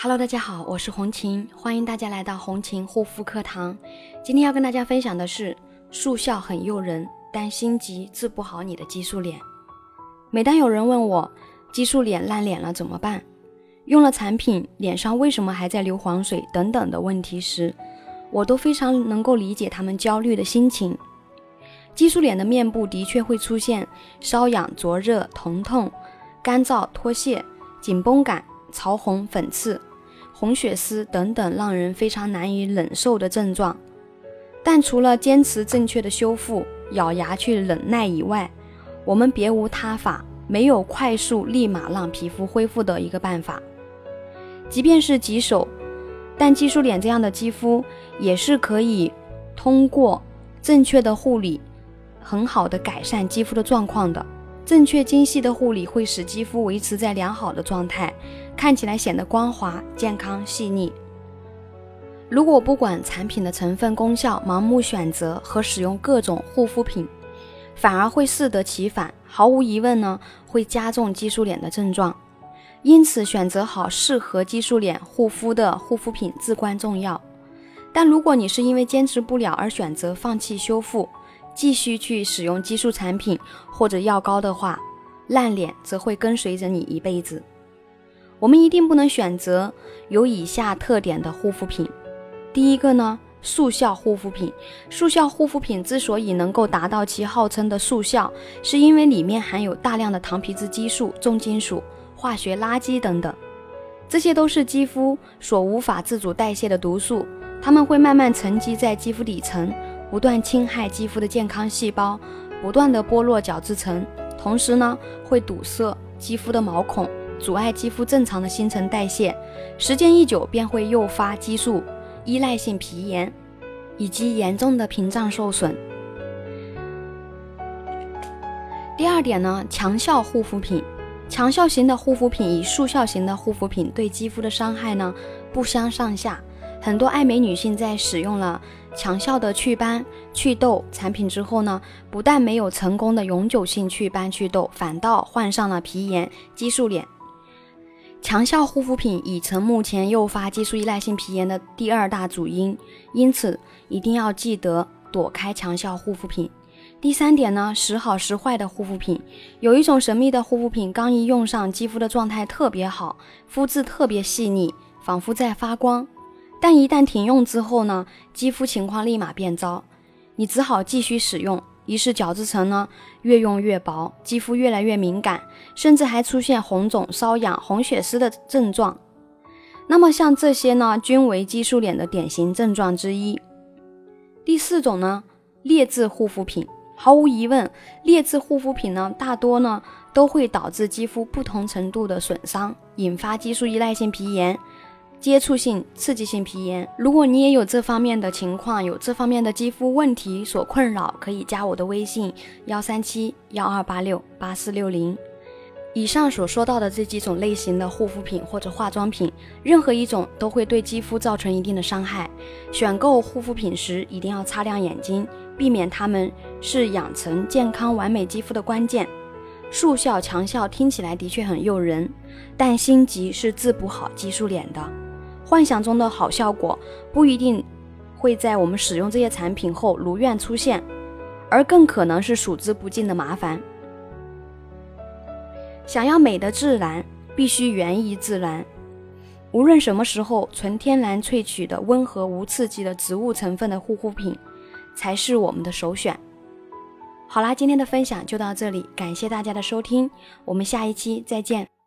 Hello，大家好，我是红琴，欢迎大家来到红琴护肤课堂。今天要跟大家分享的是，速效很诱人，但心急治不好你的激素脸。每当有人问我激素脸烂脸了怎么办，用了产品脸上为什么还在流黄水等等的问题时，我都非常能够理解他们焦虑的心情。激素脸的面部的确会出现瘙痒、灼热、疼痛、干燥、脱屑、紧绷感、潮红、粉刺。红血丝等等让人非常难以忍受的症状，但除了坚持正确的修复、咬牙去忍耐以外，我们别无他法，没有快速立马让皮肤恢复的一个办法。即便是棘手，但激素脸这样的肌肤也是可以通过正确的护理，很好的改善肌肤的状况的。正确精细的护理会使肌肤维持在良好的状态，看起来显得光滑、健康、细腻。如果不管产品的成分功效，盲目选择和使用各种护肤品，反而会适得其反。毫无疑问呢，会加重激素脸的症状。因此，选择好适合激素脸护肤的护肤品至关重要。但如果你是因为坚持不了而选择放弃修复，继续去使用激素产品或者药膏的话，烂脸则会跟随着你一辈子。我们一定不能选择有以下特点的护肤品。第一个呢，速效护肤品。速效护肤品之所以能够达到其号称的速效，是因为里面含有大量的糖皮质激素、重金属、化学垃圾等等，这些都是肌肤所无法自主代谢的毒素，它们会慢慢沉积在肌肤底层。不断侵害肌肤的健康细胞，不断的剥落角质层，同时呢，会堵塞肌肤的毛孔，阻碍肌肤正常的新陈代谢。时间一久，便会诱发激素依赖性皮炎，以及严重的屏障受损。第二点呢，强效护肤品，强效型的护肤品与速效型的护肤品对肌肤的伤害呢，不相上下。很多爱美女性在使用了强效的祛斑、祛痘产品之后呢，不但没有成功的永久性祛斑祛痘，反倒患上了皮炎、激素脸。强效护肤品已成目前诱发激素依赖性皮炎的第二大主因，因此一定要记得躲开强效护肤品。第三点呢，时好时坏的护肤品，有一种神秘的护肤品，刚一用上，肌肤的状态特别好，肤质特别细腻，仿佛在发光。但一旦停用之后呢，肌肤情况立马变糟，你只好继续使用，于是角质层呢越用越薄，肌肤越来越敏感，甚至还出现红肿、瘙痒、红血丝的症状。那么像这些呢，均为激素脸的典型症状之一。第四种呢，劣质护肤品，毫无疑问，劣质护肤品呢，大多呢都会导致肌肤不同程度的损伤，引发激素依赖性皮炎。接触性刺激性皮炎，如果你也有这方面的情况，有这方面的肌肤问题所困扰，可以加我的微信幺三七幺二八六八四六零。以上所说到的这几种类型的护肤品或者化妆品，任何一种都会对肌肤造成一定的伤害。选购护肤品时一定要擦亮眼睛，避免它们是养成健康完美肌肤的关键。速效强效听起来的确很诱人，但心急是治不好激素脸的。幻想中的好效果不一定会在我们使用这些产品后如愿出现，而更可能是数之不尽的麻烦。想要美的自然，必须源于自然。无论什么时候，纯天然萃取的温和无刺激的植物成分的护肤品才是我们的首选。好啦，今天的分享就到这里，感谢大家的收听，我们下一期再见。